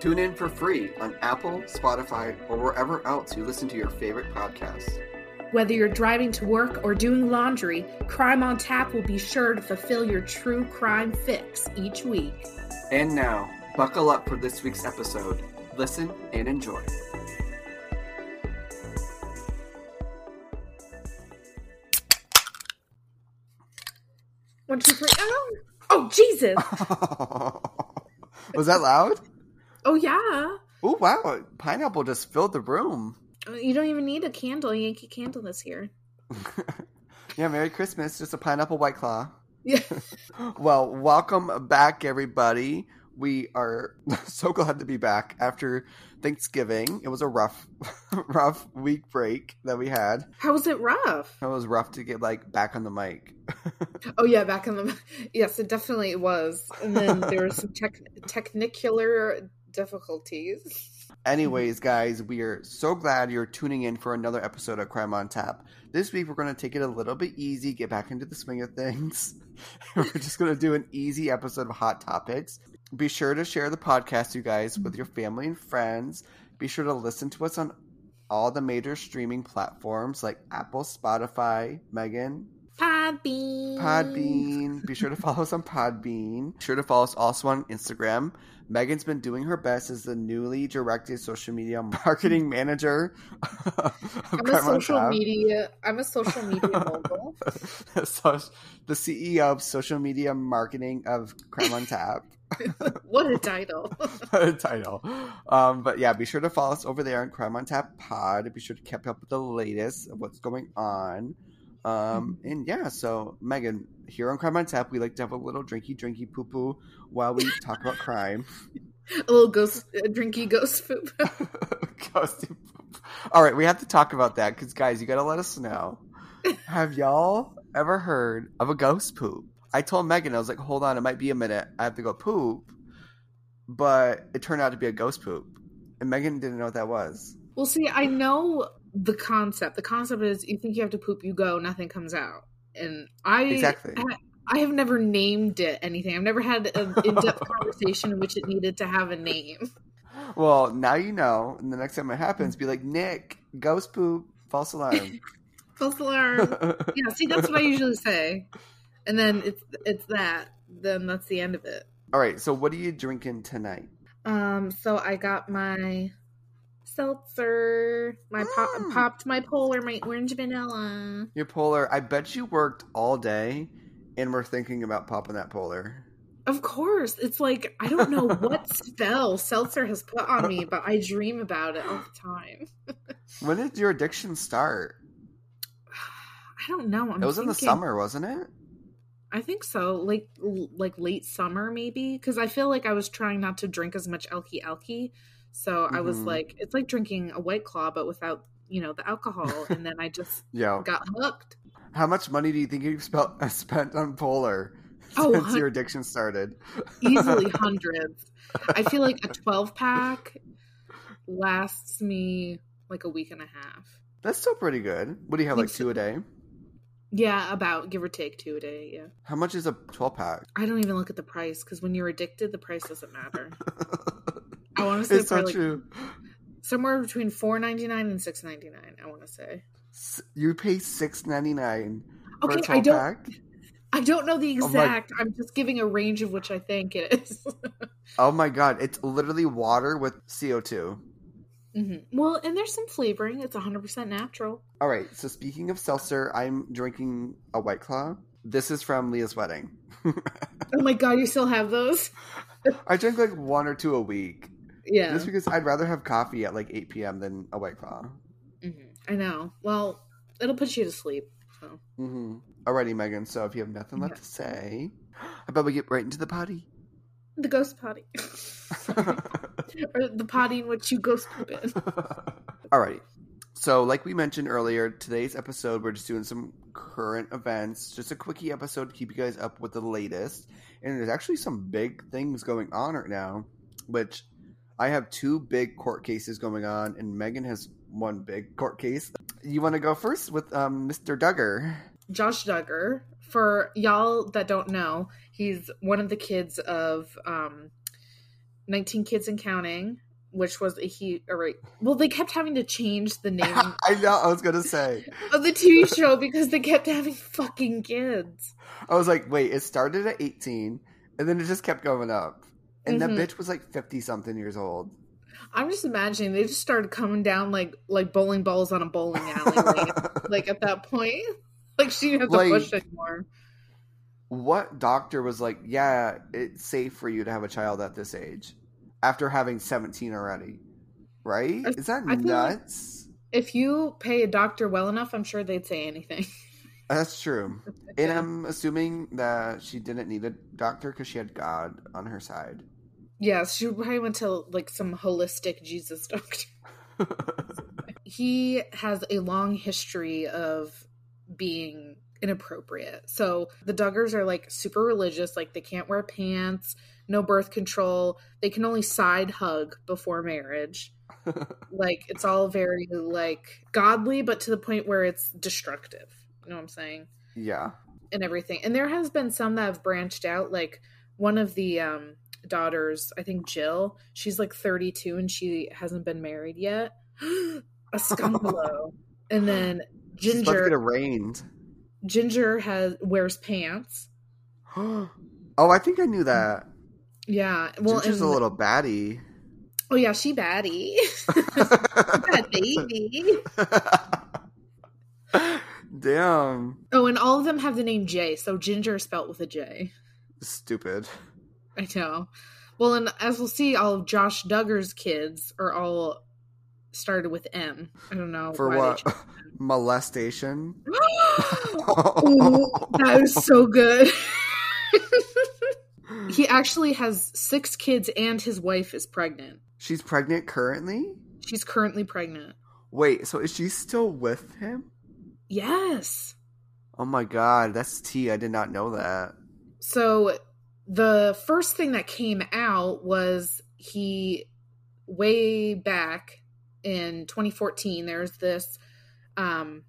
Tune in for free on Apple, Spotify, or wherever else you listen to your favorite podcasts. Whether you're driving to work or doing laundry, Crime on Tap will be sure to fulfill your true crime fix each week. And now, buckle up for this week's episode. Listen and enjoy. One, two, three. Oh, oh Jesus. Was that loud? Oh, yeah. Oh, wow. Pineapple just filled the room. Uh, you don't even need a candle. Yankee Candle is here. yeah, Merry Christmas. Just a pineapple white claw. Yeah. well, welcome back, everybody. We are so glad to be back after Thanksgiving. It was a rough, rough week break that we had. How was it rough? It was rough to get like back on the mic. oh yeah, back on the yes, it definitely was. And then there was some tech, technicular difficulties. Anyways, guys, we are so glad you're tuning in for another episode of Crime on Tap. This week, we're going to take it a little bit easy, get back into the swing of things. we're just going to do an easy episode of Hot Topics. Be sure to share the podcast, you guys, with your family and friends. Be sure to listen to us on all the major streaming platforms like Apple, Spotify, Megan, Podbean. Podbean. Be sure to follow us on Podbean. Be sure to follow us also on Instagram. Megan's been doing her best as the newly directed social media marketing manager. I'm a social media. I'm a social media mogul. so, the CEO of social media marketing of Crime on Tap. what a title! what a title. Um, but yeah, be sure to follow us over there on Crime on Tap Pod. Be sure to keep up with the latest of what's going on. Um, and yeah, so Megan, here on Crime on Tap, we like to have a little drinky, drinky poo poo while we talk about crime. A little ghost, a drinky ghost poop. Ghosty poop. All right, we have to talk about that because, guys, you got to let us know. have y'all ever heard of a ghost poop? I told Megan, I was like, hold on, it might be a minute. I have to go poop. But it turned out to be a ghost poop. And Megan didn't know what that was. Well, see, I know the concept. The concept is you think you have to poop, you go, nothing comes out. And I exactly. I, I have never named it anything. I've never had an in-depth conversation in which it needed to have a name. Well, now you know. And the next time it happens, be like, Nick, ghost poop, false alarm. false alarm. yeah, see, that's what I usually say. And then it's it's that. Then that's the end of it. All right. So, what are you drinking tonight? Um. So I got my seltzer. My pop, mm. popped my polar, my orange vanilla. Your polar. I bet you worked all day and were thinking about popping that polar. Of course. It's like I don't know what spell seltzer has put on me, but I dream about it all the time. when did your addiction start? I don't know. I'm it was thinking, in the summer, wasn't it? I think so. Like like late summer maybe because I feel like I was trying not to drink as much elky elky so mm-hmm. I was mm-hmm. like, it's like drinking a white claw, but without, you know, the alcohol. And then I just yeah. got hooked. How much money do you think you've spent on Polar oh, since hun- your addiction started? Easily hundreds. I feel like a 12 pack lasts me like a week and a half. That's still pretty good. What do you have, like two a day? Yeah, about give or take two a day. Yeah. How much is a 12 pack? I don't even look at the price because when you're addicted, the price doesn't matter. I want to say it's so like true. Somewhere between four ninety nine and six ninety nine. I want to say you pay six ninety nine. Okay, I don't. Pack? I don't know the exact. Oh my... I'm just giving a range of which I think it is. oh my god! It's literally water with CO 2 mm-hmm. Well, and there's some flavoring. It's 100 percent natural. All right. So speaking of seltzer, I'm drinking a White Claw. This is from Leah's wedding. oh my god! You still have those? I drink like one or two a week. Yeah. Just because I'd rather have coffee at like 8 p.m. than a White Claw. Mm-hmm. I know. Well, it'll put you to sleep. So. Mm-hmm. Alrighty, Megan. So if you have nothing left yeah. to say, I about we get right into the potty? The ghost potty. or the potty in which you ghost poop in. Alrighty. So, like we mentioned earlier, today's episode, we're just doing some current events, just a quickie episode to keep you guys up with the latest. And there's actually some big things going on right now, which I have two big court cases going on, and Megan has one big court case. You want to go first with um, Mr. Duggar? Josh Duggar. For y'all that don't know, he's one of the kids of um, 19 Kids and Counting, which was a he. Or right, well, they kept having to change the name I know, I was going to say. of the TV show because they kept having fucking kids. I was like, wait, it started at 18, and then it just kept going up. And Mhm. that bitch was like 50 something years old. I'm just imagining they just started coming down like like bowling balls on a bowling alley. like, like at that point, like she didn't have to Like- push anymore. what doctor was like, yeah, it's safe for you to have a child at this age after having 17 already? Right? Is that I like- nuts? If you pay a doctor well enough, I'm sure they'd say anything. That's true. And I'm assuming that she didn't need a doctor because she had God on her side. Yes, she probably went to like some holistic Jesus doctor. He has a long history of being inappropriate. So the Duggars are like super religious, like they can't wear pants, no birth control, they can only side hug before marriage. like it's all very like godly, but to the point where it's destructive. You know what I'm saying? yeah. and everything. And there has been some that have branched out. Like one of the um, daughters, I think Jill, she's like 32 and she hasn't been married yet. a scumbalo. and then She's about to get Ginger, arraigned. Ginger has wears pants. oh, I think I knew that. Yeah. Well, Ginger's and, a little baddie. oh yeah, she baddie. Bad baby. Damn. Oh, and all of them have the name J. So Ginger is spelt with a J. Stupid. I know. Well, and as we'll see, all of Josh Duggar's kids are all started with M. I don't know For what? Molestation? Ooh, that was so good. he actually has six kids, and his wife is pregnant. She's pregnant currently? She's currently pregnant. Wait, so is she still with him? Yes. Oh my god, that's tea. I did not know that. So the first thing that came out was he way back in 2014 there's this um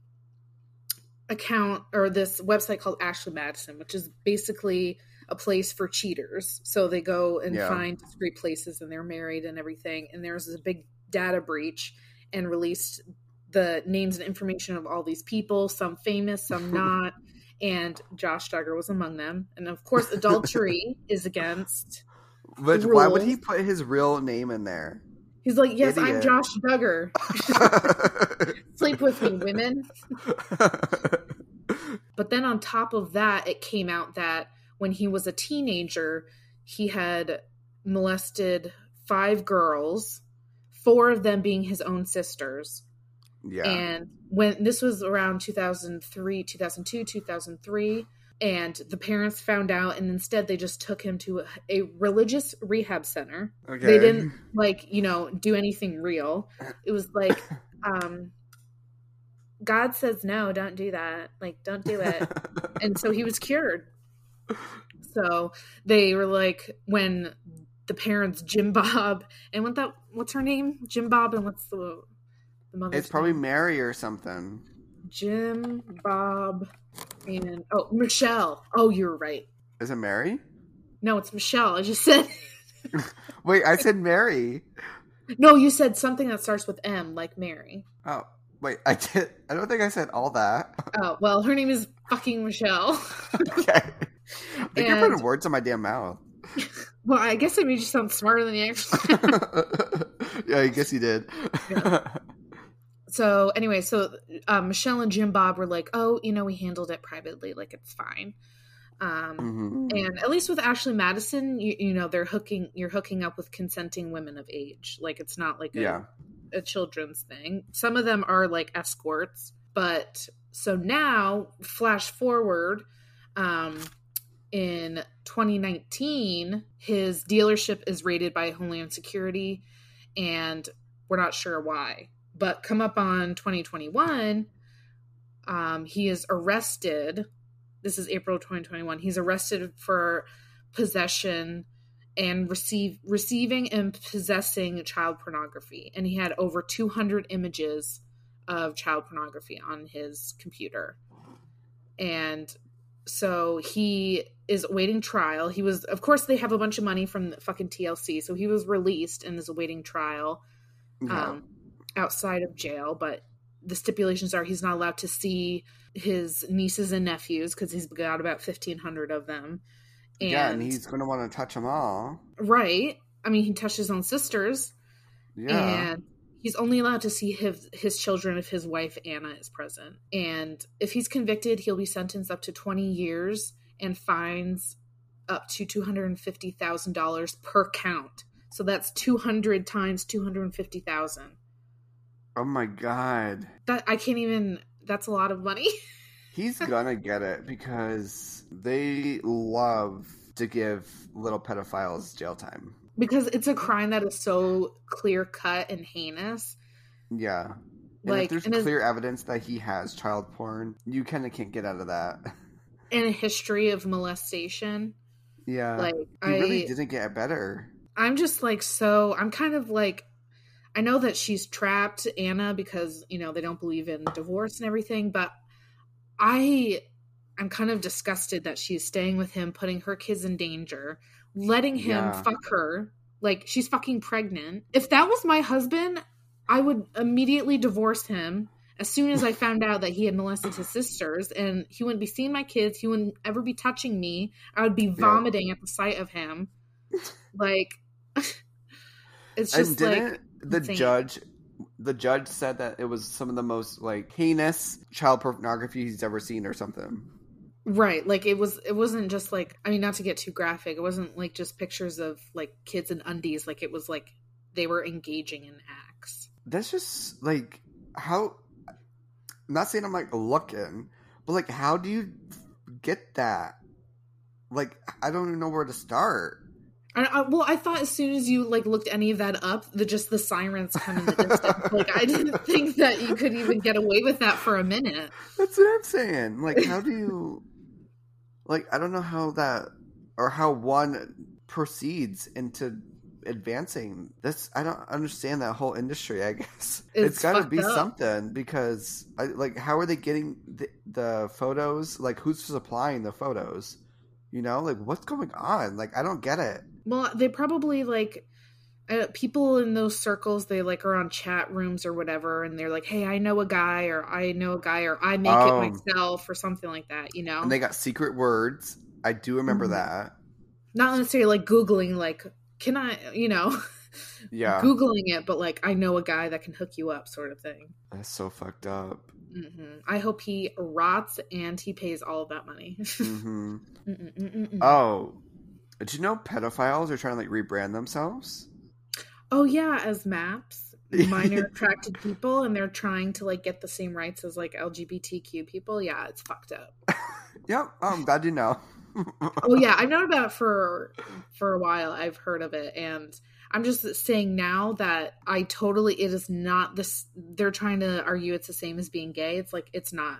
account or this website called Ashley Madison which is basically a place for cheaters. So they go and Yeah. find discreet places and they're married and everything. And there's this big data breach and released the names and information of all these people some famous some not and Josh Duggar was among them. And of course, adultery is against. But why would he put his real name in there? He's like, yes, I'm Josh Duggar. Sleep with me, women. But then on top of that, it came out that when he was a teenager, he had molested five girls, four of them being his own sisters. Yeah. And when this was around 2003, 2002, 2003, and the parents found out, and instead they just took him to a, a religious rehab center. okay. They didn't like, you know, do anything real. It was like, um, God says no, don't do that. Like, don't do it. and so he was cured. So they were like, when the parents, Jim Bob, and what that, what's her name? Jim Bob, and what's the the mother's it's probably name? Mary or something. Jim, Bob, and oh, Michelle. Oh, you're right. Is it Mary? No, it's Michelle. I just said Wait, I said Mary. no. You said something that starts with M, like Mary. Oh, wait, I did. I don't think I said all that. Oh well, her name is fucking Michelle. okay. I think you're putting words in my damn mouth. well, I guess I made you sound smarter than you actually. yeah, I guess you did. So anyway, so um, Michelle and Jim Bob were like, "Oh, you know, we handled it privately. Like it's fine." Um, Mhm. and at least with Ashley Madison, you, you know, they're hooking. You're hooking up with consenting women of age. Like it's not like a, Yeah. a children's thing. Some of them are like escorts, but so now flash forward um in 2019 his dealership is raided by Homeland Security and we're not sure why. But come up on 2021, um, he is arrested. This is April 2021. He's arrested for possession and receive receiving and possessing child pornography and he had over 200 images of child pornography on his computer and so he is awaiting trial he was of course they have a bunch of money from the fucking tlc so he was released and is awaiting trial Yeah. um, outside of jail, but the stipulations are he's not allowed to see his nieces and nephews because he's got about 1,500 of them. And, yeah, and he's going to want to touch them all. Right. I mean, he touched his own sisters. Yeah. And he's only allowed to see his, his children if his wife, Anna, is present. And if he's convicted, he'll be sentenced up to 20 years and fines up to $250,000 per count. So that's 200 times 250,000 oh my god. That I can't even. That's a lot of money. He's gonna get it because they love to give little pedophiles jail time. because it's a crime that is so clear cut and heinous. Yeah. And Like, if there's clear evidence that he has child porn, you kind of can't get out of that. And a history of molestation. yeah. Like he I really didn't get better. I'm just like so I'm kind of like I know that she's trapped Anna because you know they don't believe in divorce and everything but I I'm kind of disgusted that she's staying with him putting her kids in danger letting him Yeah. fuck her. Like she's fucking pregnant. If that was my husband I would immediately divorce him as soon as I found out that he had molested his sisters and he wouldn't be seeing my kids. He wouldn't ever be touching me. I would be vomiting at the sight of him. Like it's just like the insane. judge the judge said that it was some of the most like heinous child pornography he's ever seen or something. right like it was it wasn't just like i mean not to get too graphic it wasn't like just pictures of like kids in undies like it was like they were engaging in acts That's just like how I'm not saying I'm like looking, but like how do you get that? Like I don't even know where to start. I, I, well i thought as soon as you like looked any of that up the just the sirens come in the distance. Like i didn't think that you could even get away with that for a minute. That's what I'm saying. Like how do you like I don't know how that or how one proceeds into advancing. This i don't understand that whole industry i guess. It's it's got to be up. something because I, like how are they getting the, the photos? Like who's supplying the photos? You know like what's going on? Like i don't get it Well, they probably like uh, people in those circles. They like are on chat rooms or whatever, and they're like, "Hey, I know a guy," or "I know a guy," or "I make Oh. it myself," or something like that. You know, and they got secret words i do remember Mhm. that not necessarily like googling, like, "Can I?" You know, yeah googling it, but like, "I know a guy that can hook you up," sort of thing. that's so fucked up hmm I hope he rots and he pays all of that money. hmm Mm-mm-mm-mm. oh did you know pedophiles are trying to like rebrand themselves oh yeah, as maps. minor attracted people and they're trying to like get the same rights as like LGBTQ people. Yeah, it's fucked up. Yep, oh, I'm glad you know. oh yeah, I've known about it for for a while. I've heard of it and I'm just saying now that I totally it is not this they're trying to argue it's the same as being gay. It's like it's not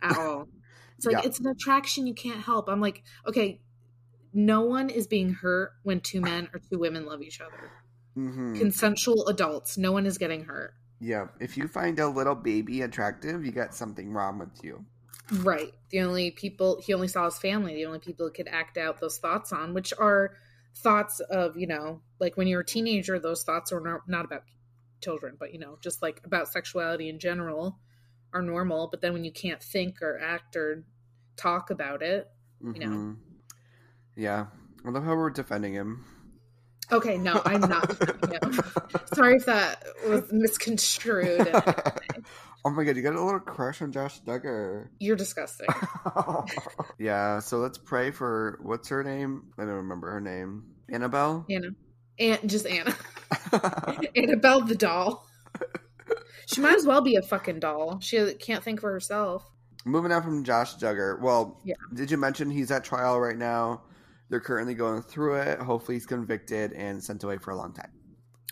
at all. It's like Yeah. it's an attraction you can't help. I'm like, okay, no one is being hurt when two men or two women love each other. hmm Consensual adults, no one is getting hurt. Yeah, if you find a little baby attractive, you got something wrong with you. Right. The only people he only saw his family, the only people he could act out those thoughts on, which are thoughts of, you know, like when you're a teenager, those thoughts are not, not about children, but, you know, just like about sexuality in general are normal. But then when you can't think or act or talk about it, You know. Yeah, I love how we're defending him. okay, no, I'm not. defending him. Sorry if that was misconstrued. oh my god, you got a little crush on Josh Duggar. You're disgusting. yeah, so let's pray for what's her name? I don't remember her name. Annabelle. Anna. And just Anna. Annabelle the doll. She might as well be a fucking doll. She can't think for herself. Moving on from Josh Duggar. Well, Yeah. did you mention he's at trial right now? They're currently going through it. Hopefully, he's convicted and sent away for a long time.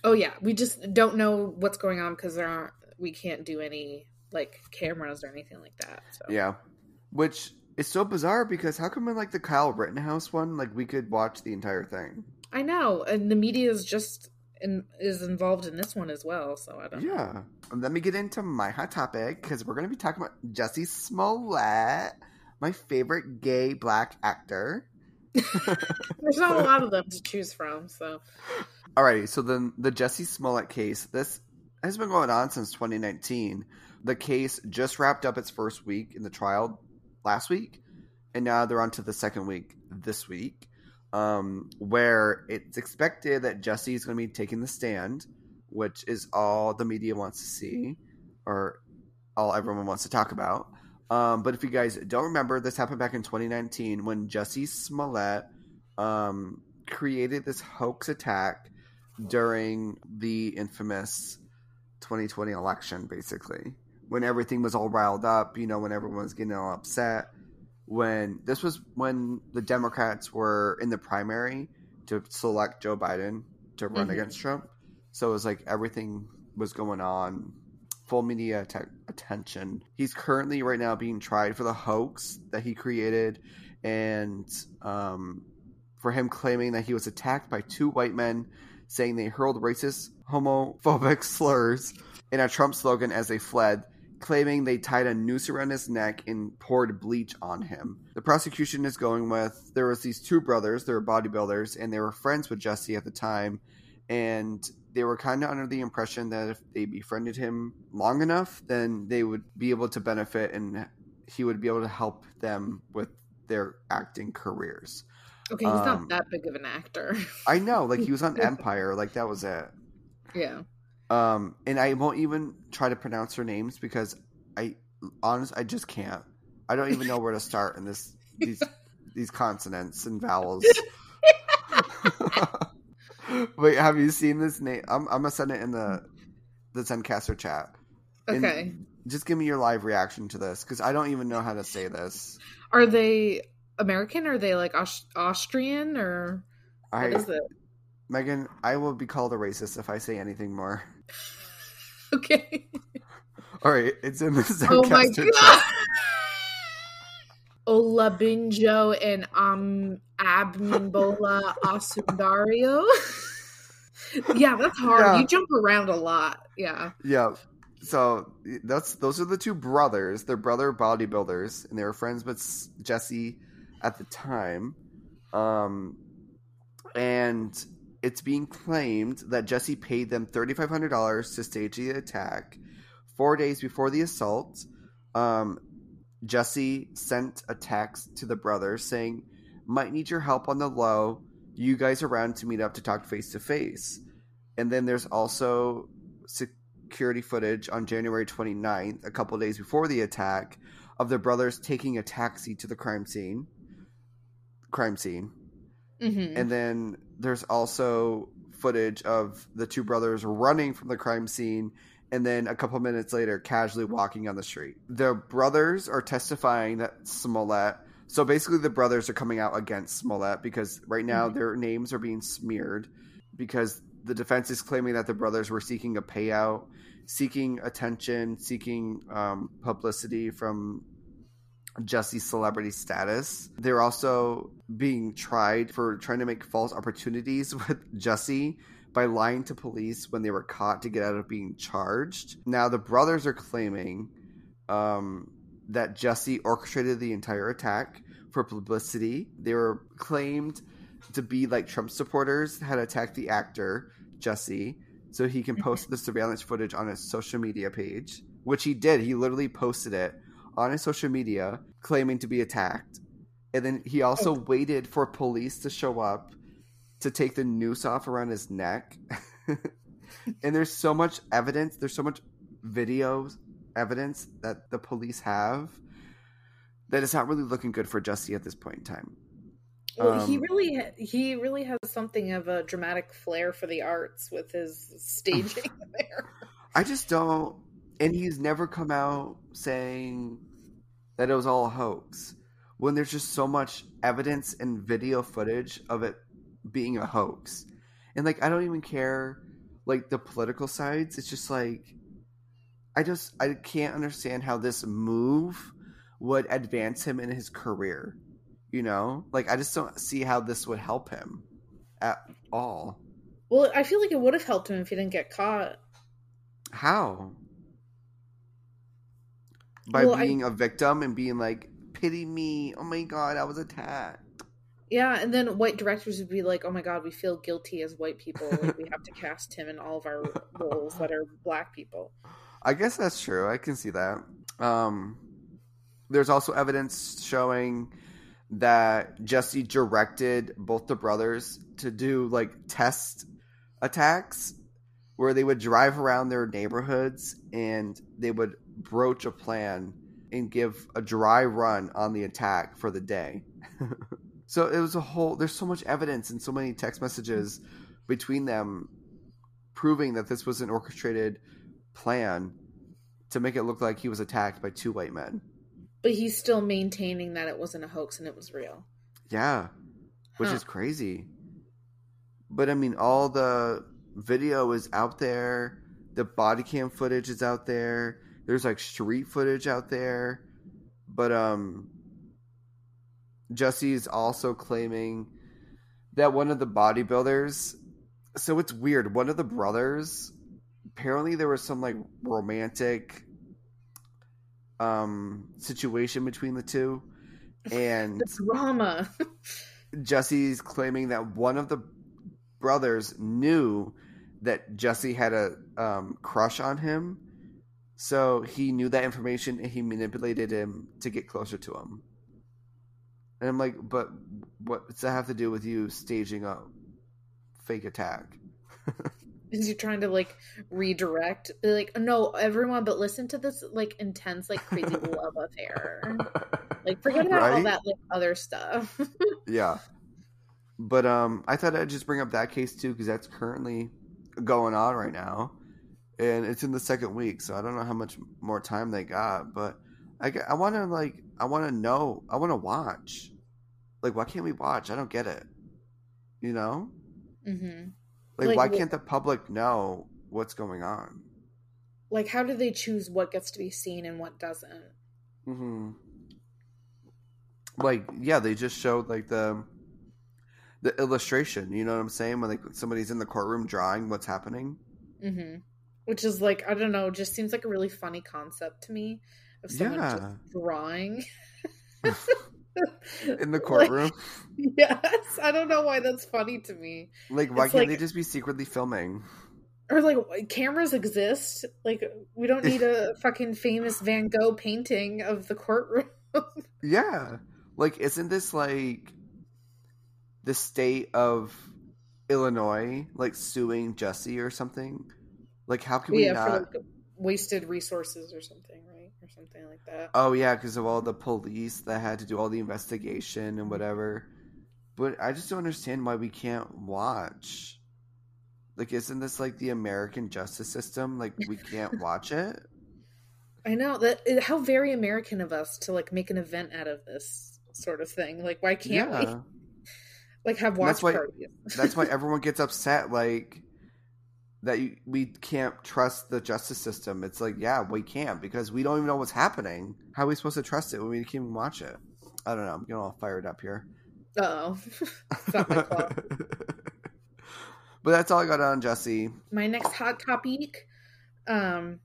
Oh yeah, we just don't know what's going on because there aren't we can't do any like cameras or anything like that. So Yeah. Which is so bizarre because how come in like the Kyle Rittenhouse one, like we could watch the entire thing? I know, and the media is just in, is involved in this one as well. So I don't. Yeah. And let me get into my hot topic because we're going to be talking about Jesse Smollett, my favorite gay black actor. There's not a lot of them to choose from, so Alrighty, so then the Jesse Smollett case, this has been going on since 2019. The case just wrapped up its first week in the trial last week, and now they're on to the second week this week, um, where it's expected that Jesse is going to be taking the stand, which is all the media wants to see, or all everyone wants to talk about. Um, but if you guys don't remember, this happened back in 2019 when Jesse Smollett um, created this hoax attack during the infamous 2020 election, basically. When everything was all riled up, you know, when everyone was getting all upset. When this was when the Democrats were in the primary to select Joe Biden to run Mhm. against Trump. So it was like everything was going on, full media atte- attention. He's currently right now being tried for the hoax that he created and um, for him claiming that he was attacked by two white men saying they hurled racist, homophobic slurs in a Trump slogan as they fled, claiming they tied a noose around his neck and poured bleach on him. The prosecution is going with there was these two brothers, they were bodybuilders, and they were friends with Jesse at the time, and they were kind of under the impression that if they befriended him long enough, then they would be able to benefit and he would be able to help them with their acting careers. okay, he's Um, not that big of an actor. I know, like he was on Empire, like that was it. yeah, Um, and I won't even try to pronounce her names because I, honest, I just can't. I don't even know where to start in this these these consonants and vowels. Wait, have you seen this name? I'm, I'm gonna send it in the the Zencastr chat. And okay. just give me your live reaction to this because I don't even know how to say this. Are they American? Or are they like Aus- Austrian or what I, is it? Megan, I will be called a racist if I say anything more. Okay. All right, it's in the Zencastr oh my chat. Olabinjo and um Abmimbola Asundario. yeah, that's hard. Yeah. You jump around a lot. Yeah. Yeah. So that's those are the two brothers. They're brother bodybuilders, and they were friends with Jesse at the time. Um, and it's being claimed that Jesse paid them thirty five hundred dollars to stage the attack. Four days before the assault, um, Jesse sent a text to the brothers saying, "Might need your help on the low. You guys around to meet up to talk face to face." And then there's also security footage on January 29th, a couple days before the attack, of the brothers taking a taxi to the crime scene. Crime scene. hmm And then there's also footage of the two brothers running from the crime scene and then a couple minutes later casually walking on the street. The brothers are testifying that Smollett so basically the brothers are coming out against Smollett because right now Mhm. their names are being smeared because the defense is claiming that the brothers were seeking a payout, seeking attention, seeking um, publicity from Jesse's celebrity status. They're also being tried for trying to make false opportunities with Jesse by lying to police when they were caught to get out of being charged. Now, the brothers are claiming um, that Jesse orchestrated the entire attack for publicity. They were claimed to be like Trump supporters had attacked the actor, Jesse, so he can post the surveillance footage on his social media page, which he did. He literally posted it on his social media claiming to be attacked. And then he also waited for police to show up to take the noose off around his neck. and there's so much evidence, there's so much videos evidence that the police have that it's not really looking good for Jesse at this point in time. Well, he Um, really he really has something of a dramatic flair for the arts with his staging there. I just don't and he's never come out saying that it was all a hoax when there's just so much evidence and video footage of it being a hoax. And like I don't even care like the political sides. It's just like I just I can't understand how this move would advance him in his career. You know, like I just don't see how this would help him at all. Well, I feel like it would have helped him if he didn't get caught. How? By Well, being a victim and being like, pity me. Oh my god, I was attacked. Yeah, and then white directors would be like, "Oh my god, we feel guilty as white people. Like we have to cast him in all of our roles that are black people." I guess that's true. I can see that. Um, there's also evidence showing that Jesse directed both the brothers to do like test attacks where they would drive around their neighborhoods and they would broach a plan and give a dry run on the attack for the day. so it was a whole there's so much evidence and so many text messages between them proving that this was an orchestrated plan to make it look like he was attacked by two white men. But he's still maintaining that it wasn't a hoax and it was real. Yeah, which Huh. is crazy. But I mean, all the video is out there. The body cam footage is out there. There's like street footage out there. But um, Jesse's also claiming that one of the bodybuilders. So it's weird. One of the brothers. Apparently, there was some like romantic um situation between the two, and The drama. Jesse's claiming that one of the brothers knew that Jesse had a um, crush on him, so he knew that information and he manipulated him to get closer to him. And I'm like, but what does that have to do with you staging a fake attack? Is he trying to like redirect? Be like, no, everyone, but listen to this like intense, like crazy love affair. Like, forget about all that like other stuff. Yeah. But um I thought I'd just bring up that case too because that's currently going on right now. And it's in the second week, so I don't know how much more time they got, but I I want to like I want to know, I want to watch. Like why can't we watch? I don't get it. You know? hmm Like, Like, why wh- can't the public know what's going on? Like, how do they choose what gets to be seen and what doesn't? Mhm. Like yeah, they just showed like the the illustration, you know what I'm saying? When like somebody's in the courtroom drawing what's happening. hmm Which is like, I don't know, just seems like a really funny concept to me of someone Yeah. just drawing. in the courtroom. yes, I don't know why that's funny to me. Like, why It's can't like- they just be secretly filming? Or like cameras exist. Like we don't need a fucking famous Van Gogh painting of the courtroom. Yeah. Like, isn't this like the state of Illinois, like suing Jesse or something? Like, how can we yeah, not? for like wasted resources or something, right? Something like that. Oh yeah, because of all the police that had to do all the investigation and whatever. But I just don't understand why we can't watch. Like, isn't this like the American justice system? Like, we can't watch it. I know that how very American of us to like make an event out of this sort of thing. Like, why can't we like have watch that's why- parties? that's why everyone gets upset. Like that, you, we can't trust the justice system. It's like, yeah, we can't because we don't even know what's happening. How are we supposed to trust it when we can't even watch it? I don't know. I'm getting all fired up here. oh, not my fault. but that's all I got on Jesse. my next hot topic um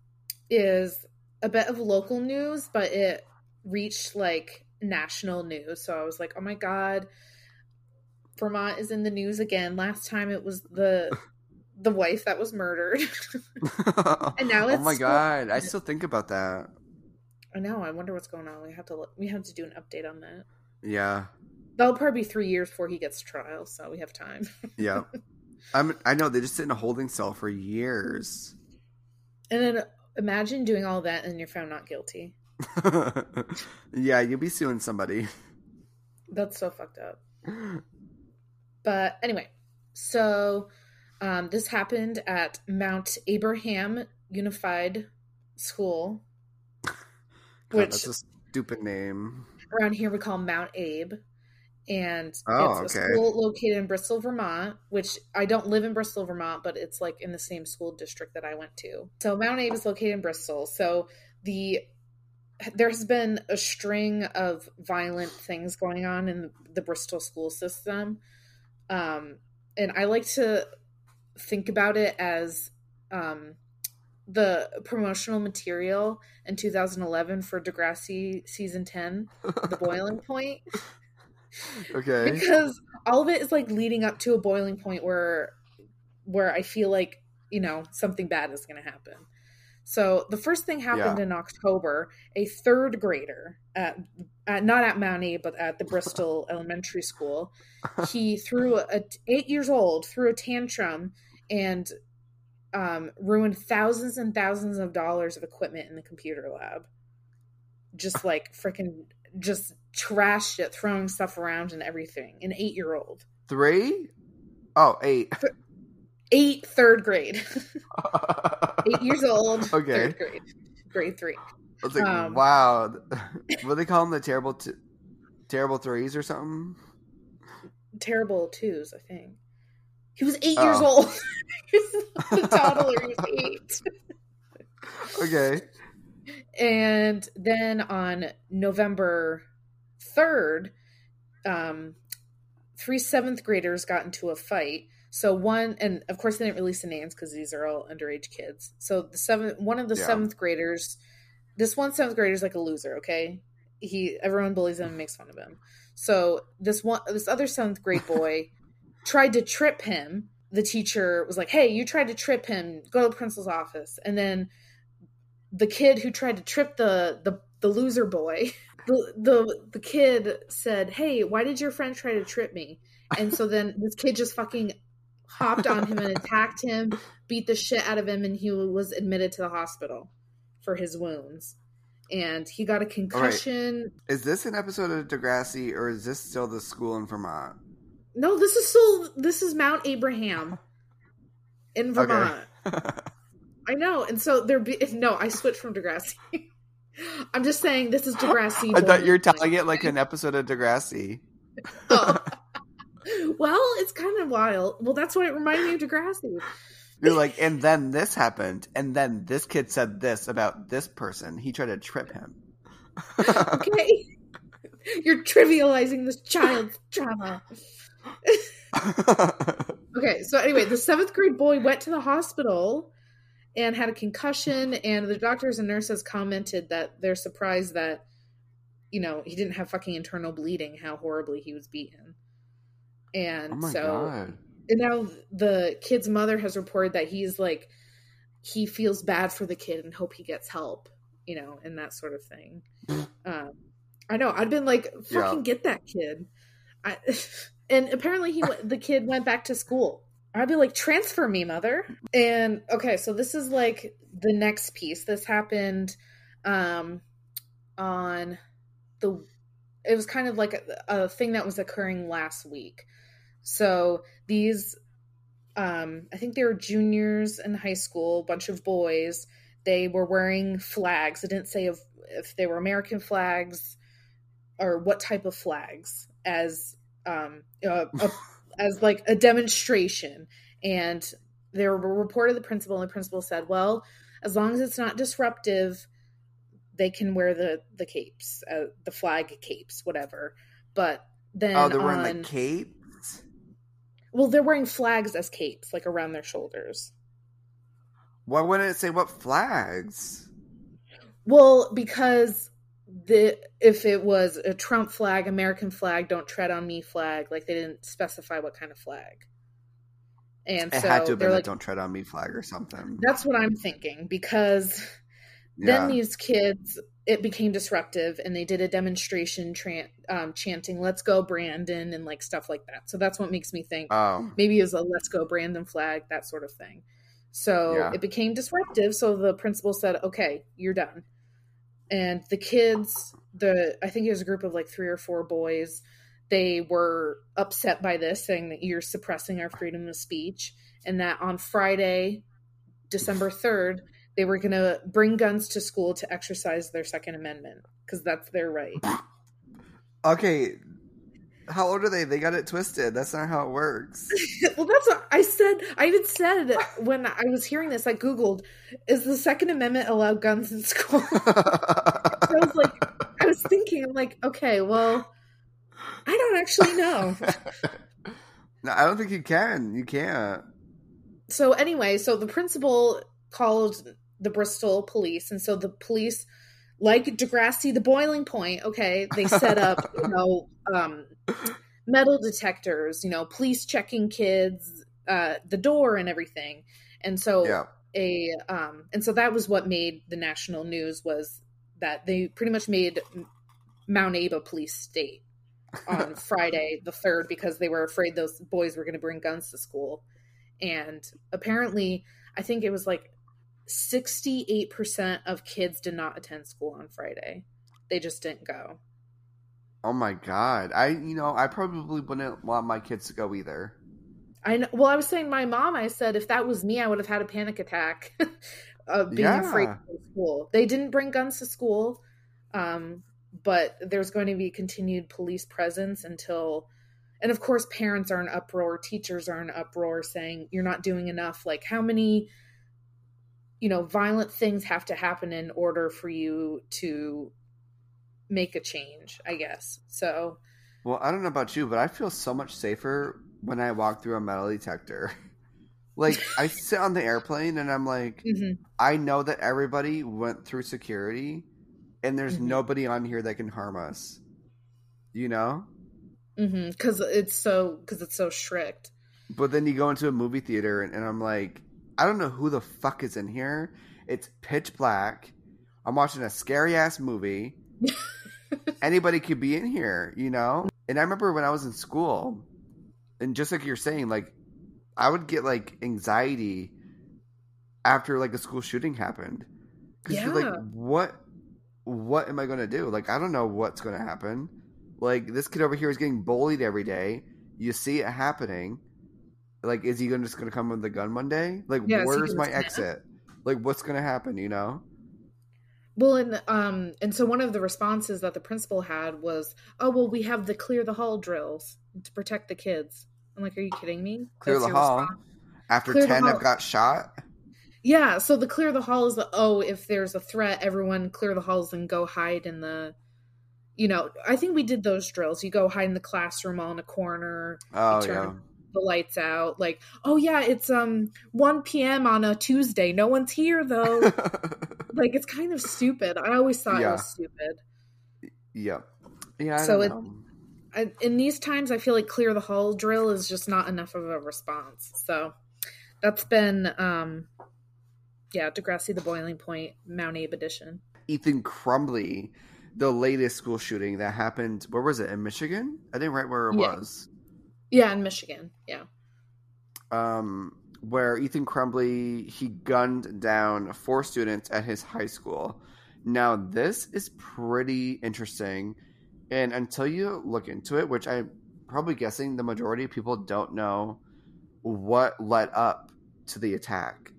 is a bit of local news but it reached like national news so i was like oh my god vermont is in the news again last time it was the the wife that was murdered And now oh it's oh my god, I still think about that. i know i wonder what's going on we have to look, we have to do an update on that Yeah, that'll probably be three years before he gets trial so we have time yeah. I'm. I know they just sit in a holding cell for years. and then imagine doing all that and you're found not guilty yeah, you'll be suing somebody. that's so fucked up But anyway, so um, this happened at Mount Abraham Unified School, God, which that's a stupid name. around here we call Mount Abe. and Oh, it's a okay. school located in Bristol, Vermont, which I don't live in Bristol, Vermont, but it's like in the same school district that I went to. So Mount Abe is located in Bristol. So the there has been a string of violent things going on in the Bristol school system. Um, and I like to think about it as um, the promotional material in 2011 for Degrassi season 10, The Boiling Point Okay. because all of it is like leading up to a boiling point where where I feel like you know something bad is going to happen. So the first thing happened Yeah. in October. A third grader at, at not at Mount A, but at the Bristol Elementary School, he threw a eight years old threw a tantrum and um, ruined thousands and thousands of dollars of equipment in the computer lab. Just like freaking, just trashed it, throwing stuff around and everything. An eight year old, Three? Oh, eight. Eight third grade, eight years old, Okay. third grade, grade three. I was like, Um, wow. What do they call them? The terrible, t- terrible threes or something? Terrible twos, I think. He was eight years Oh. old. He's a toddler. He was eight. Okay. And then on November 3rd, um, three seventh graders got into a fight. So one, and of course they didn't release the names because these are all underage kids. So the seventh, one of the Yeah. seventh graders, this one seventh grader is like a loser. Okay, he everyone bullies him, and makes fun of him. So this one, this other seventh grade boy tried to trip him. The teacher was like, "Hey, you tried to trip him. Go to the principal's office." And then the kid who tried to trip the the, the loser boy the, the the kid said hey why did your friend try to trip me and so then this kid just fucking hopped on him and attacked him beat the shit out of him and he was admitted to the hospital for his wounds and he got a concussion Is this an episode of Degrassi or is this still the school in Vermont? no this is still this is mount abraham in vermont I know, and so there. Be, no, I switched from Degrassi. I'm just saying this is Degrassi. I thought you were Boiling telling it like an episode of Degrassi. Oh. well, it's kind of wild. Well, that's why it reminded me of Degrassi. You're like, and then this happened, and then this kid said this about this person. He tried to trip him. Okay, you're trivializing this child's trauma. Okay, so anyway, the seventh grade boy went to the hospital and had a concussion, and the doctors and nurses commented that they're surprised that, you know, he didn't have fucking internal bleeding, how horribly he was beaten. And oh my so god. and now the kid's mother has reported that he's like he feels bad for the kid and hope he gets help, you know, and that sort of thing. um, I know. I'd been like, fucking Yeah. get that kid. I, and apparently he went, the kid went back to school. I'd be like, transfer me, mother. And okay, so this is like the next piece. This happened um, on the. It was kind of like a, a thing that was occurring last week. So these, um, I think they were juniors in high school, a bunch of boys. They were wearing flags. It didn't say if, if they were American flags or what type of flags as um, uh, a, as like a demonstration. And they were reported to the principal, and the principal said, "Well, as long as it's not disruptive, they can wear the the capes, uh, the flag capes, whatever." But then oh, they're wearing the capes. Well, they're wearing flags as capes, like around their shoulders. Why wouldn't it say what flags? Well, because the if it was a Trump flag, American flag, don't tread on me flag, like they didn't specify what kind of flag. And It so had to have been a like, "Don't tread on me" flag or something. that's what I'm thinking because Yeah. then these kids it became disruptive and they did a demonstration tran um, chanting let's go brandon and like stuff like that. So that's what makes me think oh, maybe it was a let's go brandon flag that sort of thing. So Yeah. it became disruptive. So the principal said okay you're done. And the kids the i think it was a group of like three or four boys they were upset by this saying that you're suppressing our freedom of speech. And that on friday december 3rd they were going to bring guns to school to exercise their second amendment because that's their right okay. How old are they? They got it twisted. That's not how it works. well, that's what I said. I even said when I was hearing this, I Googled, is the Second Amendment allow guns in school? I was like, I was thinking, I'm like, okay, well, I don't actually know. no, I don't think you can. You can't. So, anyway, so the principal called the Bristol police, and so the police like Degrassi, the boiling point, okay, they set up, you know, um, metal detectors, you know, police checking kids, uh, the door and everything. And so yeah. a um and so that was what made the national news was that they pretty much made Mount Abe police state on Friday the 3rd because they were afraid those boys were going to bring guns to school. And apparently, I think it was like 68% of kids did not attend school on Friday. They just didn't go. Oh my god. I you know, I probably wouldn't want my kids to go either. I know, well, I was saying my mom, I said if that was me, I would have had a panic attack of being Yeah. afraid to go to school. They didn't bring guns to school. Um, but there's going to be continued police presence until and of course parents are in uproar, teachers are in uproar saying you're not doing enough. Like how many you know, violent things have to happen in order for you to make a change, I guess. So, Well, I don't know about you, but I feel so much safer when I walk through a metal detector. like I sit on the airplane and I'm like, mhm. I know that everybody went through security and there's Mhm. nobody on here that can harm us. You know? Mhm, cuz it's so cuz it's so strict. But then you go into a movie theater and, and I'm like, I don't know who the fuck is in here. It's pitch black. I'm watching a scary ass movie. Anybody could be in here, you know? And I remember when I was in school, and just like you're saying, like I would get like anxiety after like a school shooting happened. Because you're like, what what am I gonna do? Like I don't know what's gonna happen. Like this kid over here is getting bullied every day. You see it happening. Like, is he gonna just gonna come with a gun one day? Like, Yeah, where's my exit? Like, what's gonna happen? You know? Well, and um, and so one of the responses that the principal had was, "Oh, well, we have the clear the hall drills to protect the kids." I'm like, "Are you kidding me?" Clear That's the hall. response? After Clear ten have got shot. Yeah. So the clear the hall is the oh, if there's a threat, everyone clear the halls and go hide in the. You know, I think we did those drills. You go hide in the classroom all in a corner, Oh yeah. The lights out. Like, oh yeah, it's um 1 p.m. on a Tuesday. No one's here though. like, it's kind of stupid. I always thought it was stupid. yeah. Yeah. I So it- I, in these times, I feel like clear the hall drill is just not enough of a response. So that's been, um, yeah, Degrassi, the boiling point, Mount Abe edition. Ethan Crumbley, the latest school shooting that happened. Where was it in Michigan? I didn't write where it Yeah. was. Yeah, in Michigan. Yeah. um, where Ethan Crumbley he gunned down four students at his high school. Now this is pretty interesting, and until you look into it, which I'm probably guessing the majority of people don't know what led up to the attack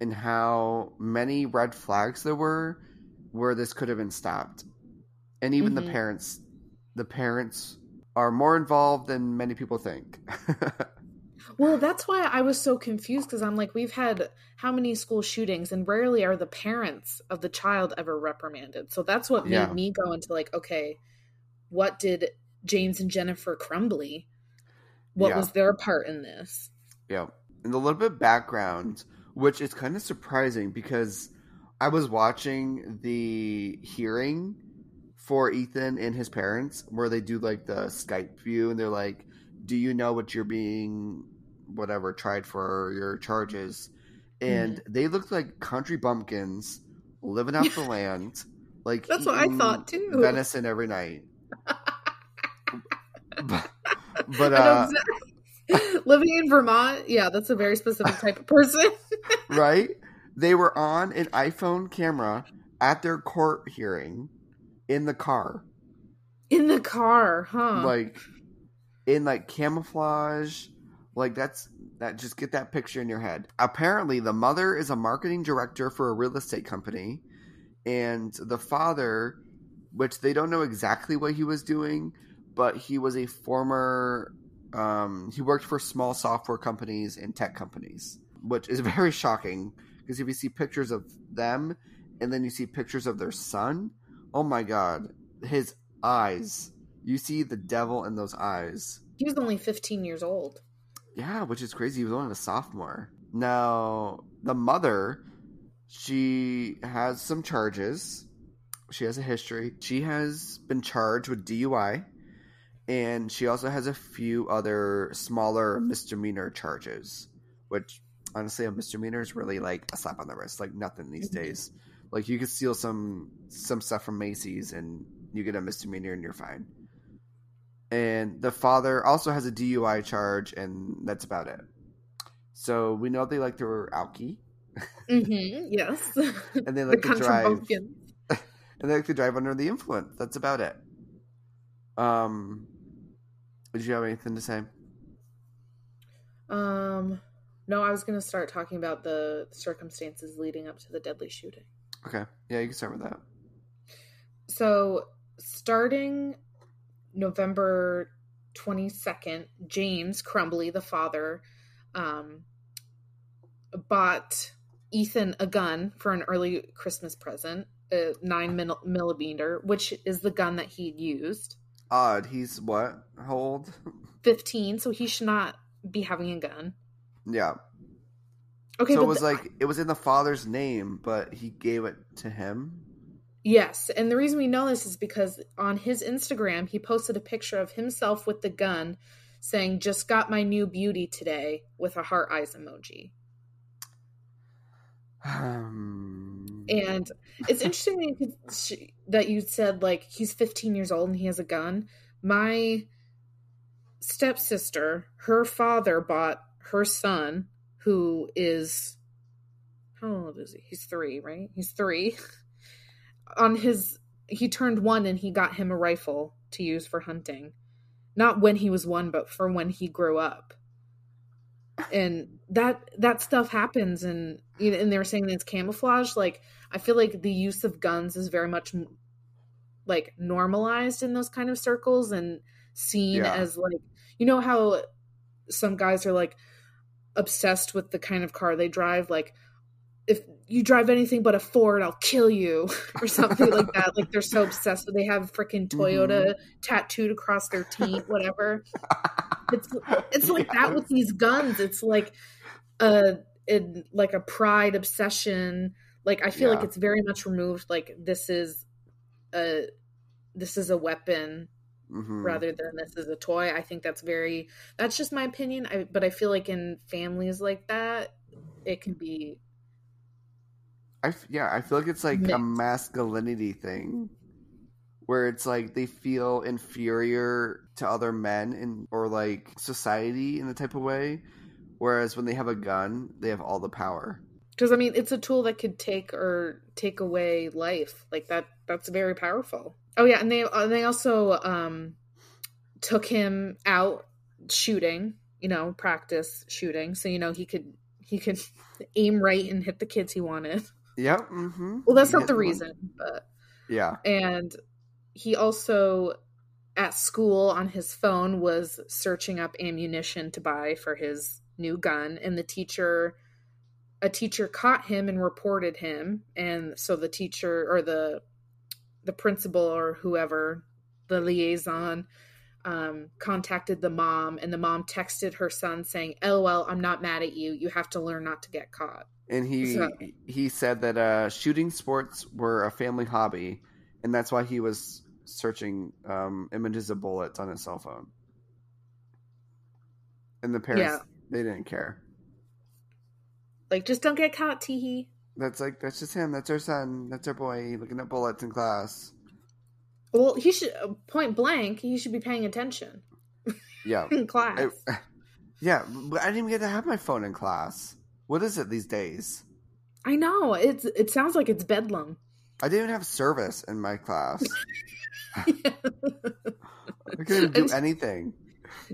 and how many red flags there were where this could have been stopped, and even the Mhm. parents, the parents are more involved than many people think. Well, that's why I was so confused because I'm like, we've had how many school shootings, and rarely are the parents of the child ever reprimanded. So that's what made Yeah. me go into like, okay, what did James and Jennifer Crumbley? What Yeah. was their part in this? Yeah. And a little bit of background, which is kind of surprising because I was watching the hearing for Ethan and his parents where they do like the Skype view and they're like, Do you know what you're being whatever tried for your charges? And Mm-hmm. they looked like country bumpkins living off the land. Like That's what I thought, too. Venison every night. but but uh living in Vermont, yeah, that's a very specific type of person. right? They were on an iPhone camera at their court hearing in the car, in the car, huh? like in like camouflage. Like that's that. Just get that picture in your head. Apparently, the mother is a marketing director for a real estate company, and the father, which they don't know exactly what he was doing, but he was a former. Um, he worked for small software companies and tech companies, which is very shocking because if you see pictures of them and then you see pictures of their son, oh my god, his eyes. You see the devil in those eyes. He was only 15 years old. Yeah, which is crazy. He was only a sophomore. Now, the mother, she has some charges. She has a history. She has been charged with DUI, and she also has a few other smaller misdemeanor charges, which honestly, a misdemeanor is really like a slap on the wrist, like nothing these Mhm. days. Like you could steal some some stuff from Macy's and you get a misdemeanor and you're fine. And the father also has a DUI charge, and that's about it. So we know they like their alky, Mm-hmm. Yes. and they the like to country drive, and they like to drive under the influence. That's about it. Um, did you have anything to say? Um, no, I was going to start talking about the circumstances leading up to the deadly shooting. Okay, yeah, you can start with that. So, starting November 22nd, James Crumbley, the father, um, bought Ethan a gun for an early Christmas present, a nine mil- millimeter, which is the gun that he used. Odd. He's what? How old? 15, so he should not be having a gun. yeah. Okay, so it was the- like it was in the father's name, but he gave it to him. Yes, and the reason we know this is because on his Instagram, he posted a picture of himself with the gun saying, Just got my new beauty today with a heart eyes emoji. Um, And it's interesting that you, could, sh- that you said, like, he's 15 years old and he has a gun. My stepsister, her father bought her son, who is, how old is he? He's three, right? He's three. On his, he turned one and he got him a rifle to use for hunting. Not when he was one, but for when he grew up. And that that stuff happens, and you know, and they were saying it's camouflage. Like I feel like the use of guns is very much like normalized in those kind of circles and seen Yeah. as like you know how some guys are like obsessed with the kind of car they drive like if you drive anything but a Ford, I'll kill you or something like that. Like they're so obsessed with they have freaking Toyota mm-hmm. tattooed across their teeth, whatever. It's it's like that with these guns. It's like a it, like a pride obsession. Like I feel like it's very much removed. Like this is a this is a weapon Mhm. rather than this is a toy. I think that's very that's just my opinion. I, but I feel like in families like that, it can be I yeah, I feel like it's like a masculinity thing, where it's like they feel inferior to other men in or like society in the type of way, whereas when they have a gun, they have all the power. because I mean it's a tool that could take or take away life. Like that that's very powerful. Oh yeah, and they and they also um took him out shooting, you know, practice shooting, so you know he could he could aim right and hit the kids he wanted. Yep. Mm-hmm. Well, that's not the reason, but Yeah. and he also at school on his phone was searching up ammunition to buy for his new gun and the teacher a teacher caught him and reported him and so the teacher or the the principal or whoever the liaison um, contacted the mom and the mom texted her son saying lol i'm not mad at you you have to learn not to get caught And he So- he said that uh, shooting sports were a family hobby, and that's why he was searching um, images of bullets on his cell phone. And the parents Yeah. they didn't care. like just don't get caught teehee That's like that's just him. That's our son. That's our boy looking at bullets in class. well he should uh, point blank he should be paying attention Yeah, in class I- yeah. But I didn't even get to have my phone in class. What is it these days? I know. It's it sounds like it's bedlam. I didn't even have service in my class. I couldn't do anything.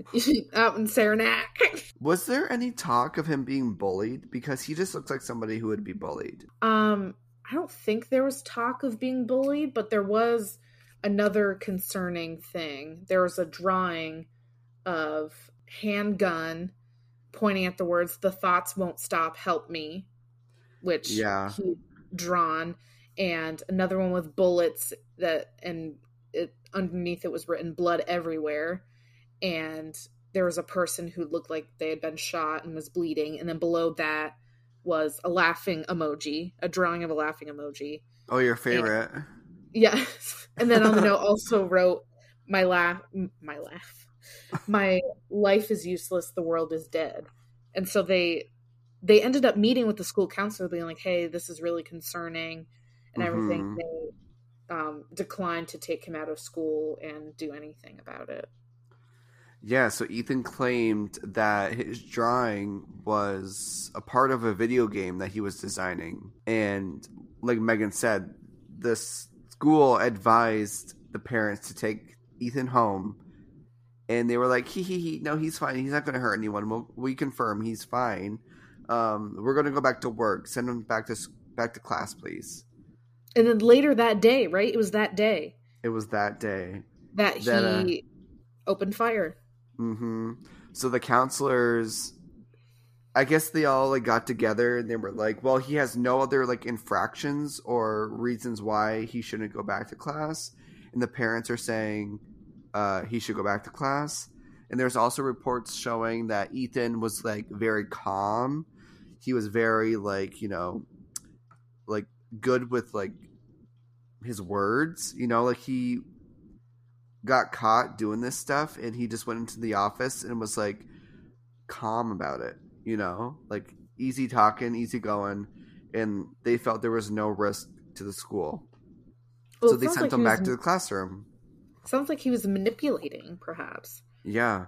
Out in Saranac. Was there any talk of him being bullied? Because he just looks like somebody who would be bullied. Um, I don't think there was talk of being bullied, but there was another concerning thing. There was a drawing of handgun pointing at the words "The thoughts won't stop, help me," which Yeah. he drawn, and another one with bullets that and it underneath it was written "blood everywhere," and there was a person who looked like they had been shot and was bleeding, and then below that was a laughing emoji, a drawing of a laughing emoji. Oh, your favorite. Yes. And then on the note also wrote my laugh my laugh. My life is useless, the world is dead. And so they they ended up meeting with the school counselor being like, "Hey, this is really concerning." And everything Mhm. they um declined to take him out of school and do anything about it. Yeah, so Ethan claimed that his drawing was a part of a video game that he was designing. And like Megan said, the school advised the parents to take Ethan home. And they were like, he, he, he, no, he's fine. He's not going to hurt anyone. We'll, we confirm he's fine. Um, we're going to go back to work. Send him back to back to class, please. And then later that day, right? It was that day It was that day. that That, he opened fire. Hmm So the counselors, I guess they all like got together and they were like, "Well, he has no other like infractions or reasons why he shouldn't go back to class," and the parents are saying uh, he should go back to class. And there's also reports showing that Ethan was like very calm. He was very like you know, like good with like his words. You know, like he got caught doing this stuff and he just went into the office and was like calm about it, you know, like easy talking, easy going, and they felt there was no risk to the school. Well, so they sent like him back was- to the classroom. Sounds like he was manipulating, perhaps. Yeah.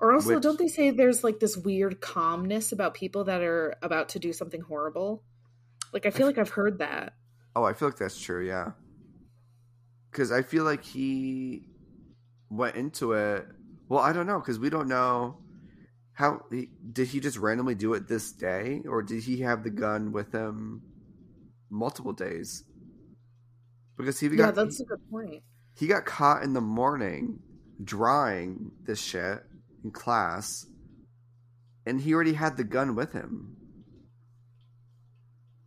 Or also, Which- don't they say there's like this weird calmness about people that are about to do something horrible? Like, I feel like I've heard that. Oh, I feel like that's true, yeah. Cuz I feel like he went into it. Well, I don't know cuz we don't know how he, did he just randomly do it this day or did he have the gun with him multiple days? Because he yeah, got that's a good point. he got caught in the morning drawing this shit in class and he already had the gun with him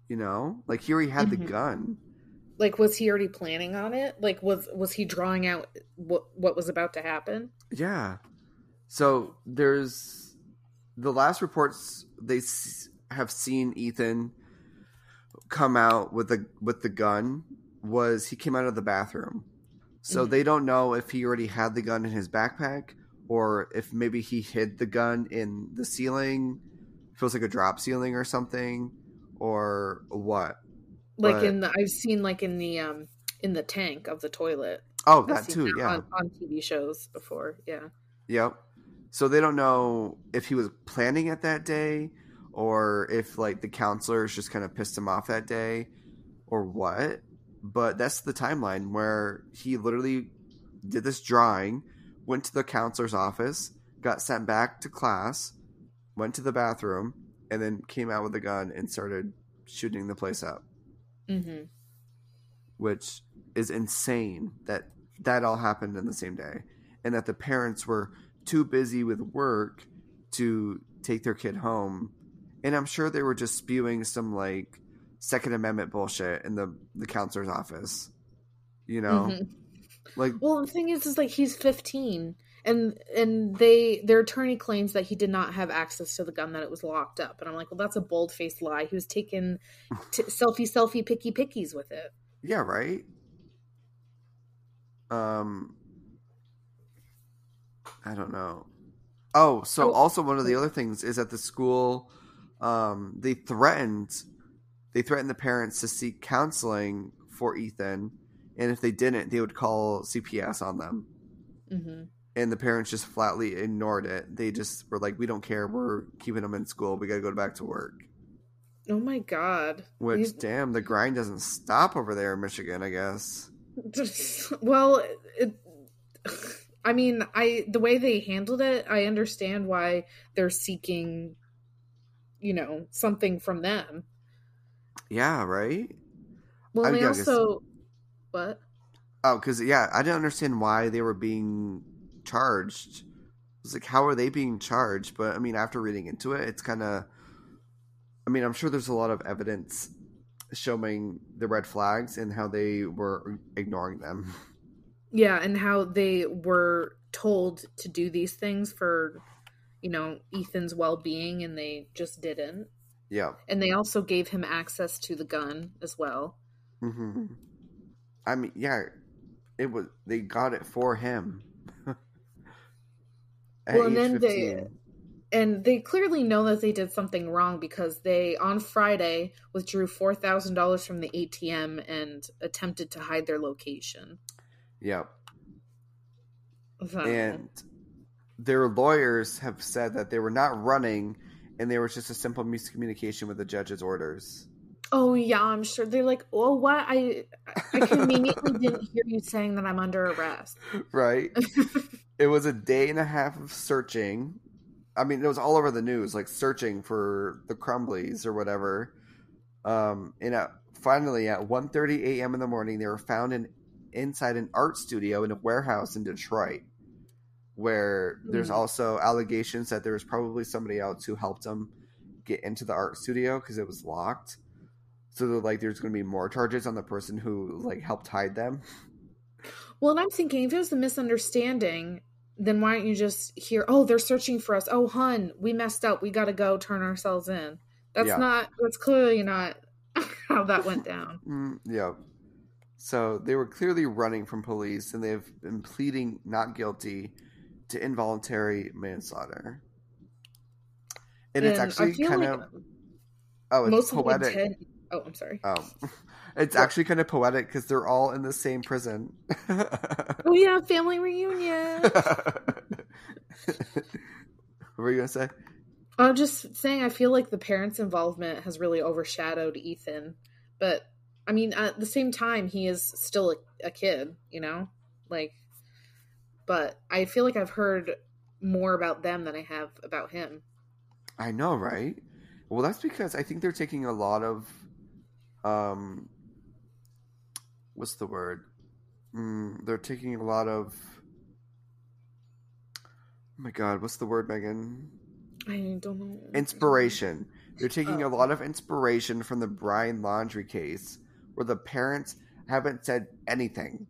you know like he already had Mhm. the gun Like, was he already planning on it? Like, was was he drawing out what what was about to happen? yeah so there's the last reports they s- have seen ethan come out with the with the gun was he came out of the bathroom so Mhm. they don't know if he already had the gun in his backpack or if maybe he hid the gun in the ceiling feels like a drop ceiling or something or what Like But- in the I've seen like in the um in the tank of the toilet. oh I've that too yeah on, on TV shows before. Yeah. Yep. So they don't know if he was planning it that day or if like the counselors just kind of pissed him off that day or what. But that's the timeline where he literally did this drawing, went to the counselor's office, got sent back to class, went to the bathroom, and then came out with a gun and started shooting the place up, Mm-hmm. which is insane that that all happened in the same day and that the parents were too busy with work to take their kid home and i'm sure they were just spewing some like second amendment bullshit in the the counselor's office you know Mhm. like Well, the thing is, is like he's 15, and and they their attorney claims that he did not have access to the gun that it was locked up, and I'm like, well, that's a bold faced lie. He was taking t- selfie, selfie, picky, pickies with it. yeah right um i don't know oh so Oh. also one of the other things is at the school um they threatened they threatened the parents to seek counseling for ethan and if they didn't they would call cps on them hmm and the parents just flatly ignored it they just were like we don't care we're keeping them in school we gotta go back to work Oh my god. which These- damn the grind doesn't stop over there in michigan i guess well, it, I mean, I the way they handled it, I understand why they're seeking, you know, something from them. yeah right Well, I they guess- also what? Oh, because yeah, I didn't understand why they were being charged. I was like, how are they being charged? But I mean, after reading into it, it's kind of. I mean, I'm sure there's a lot of evidence showing the red flags and how they were ignoring them. Yeah, and how they were told to do these things for, you know, Ethan's well being, and they just didn't. Yeah. And they also gave him access to the gun as well. hmm I mean, yeah, it was. They got it for him. Well, and then they- And they clearly know that they did something wrong because they, on Friday, withdrew $4,000 from the ATM and attempted to hide their location. Yeah. So- and their lawyers have said that they were not running and there was just a simple miscommunication with the judge's orders Oh yeah, I'm sure they're like, oh what? I I conveniently didn't hear you saying that I'm under arrest. right it was a day and a half of searching. I mean it was all over the news like searching for the crumblies or whatever. Um and at, finally at 1.30 a.m in the morning they were found in inside an art studio in a warehouse in detroit where there's Hmm. also allegations that there was probably somebody else who helped them get into the art studio because it was locked. So like there's going to be more charges on the person who like helped hide them. Well, and I'm thinking if it was a misunderstanding, then why don't you just hear, oh, they're searching for us. Oh, hun, we messed up. We got to go turn ourselves in. That's Yeah. not. That's clearly not how that went down. Mm, yeah. So they were clearly running from police, and they've been pleading not guilty to involuntary manslaughter. And, it's And I actually kind like of oh, it's most of poetic. intent. Oh, I'm sorry. Oh, it's What? actually kind of poetic because they're all in the same prison. Oh yeah, family reunion. what were you gonna say? I'm just saying, I feel like the parents' involvement has really overshadowed Ethan. But I mean, at the same time, he is still a, a kid, you know? Like, but I feel like I've heard more about them than I have about him. I know, right? Well, that's because I think they're taking a lot of, um, what's the word? Mm, they're taking a lot of. Oh my God, what's the word, Megan? I don't know. Inspiration. They're taking Oh. a lot of inspiration from the Brian Laundrie case, where the parents haven't said anything.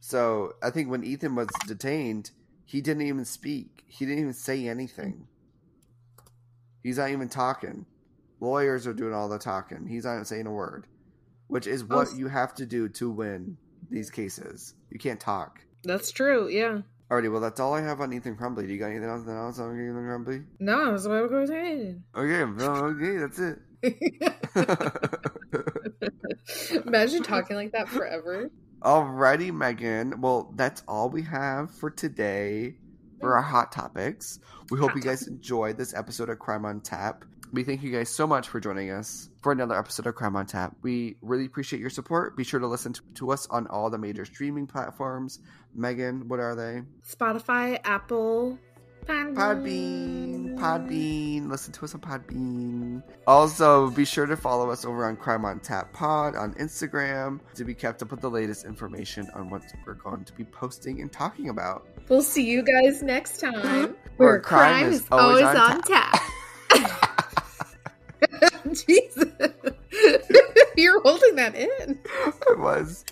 So I think when Ethan was detained, he didn't even speak. He didn't even say anything. He's not even talking. Lawyers are doing all the talking. He's not saying a word, which is oh, what Oh. you have to do to win these cases. You can't talk. That's true, yeah. Alrighty, well that's all I have on Ethan Crumbley. Do you got anything else, anything else on Ethan Crumbley? No, that's what I was saying. Okay, no, okay, okay, that's it. Imagine talking like that forever. Alrighty, Megan. Well, that's all we have for today for our hot topics. We hope Hot you guys enjoyed this episode of Crime on Tap. We thank you guys so much for joining us for another episode of Crime on Tap. We really appreciate your support. Be sure to listen to, to us on all the major streaming platforms. Megan, what are they? Spotify, Apple, Podbean, Podbean. Listen to us on Podbean. Also, be sure to follow us over on Crime on Tap Pod on Instagram to be kept up with the latest information on what we're going to be posting and talking about. We'll see you guys next time. Where crime is always on tap. Jesus. You're holding that in. It was.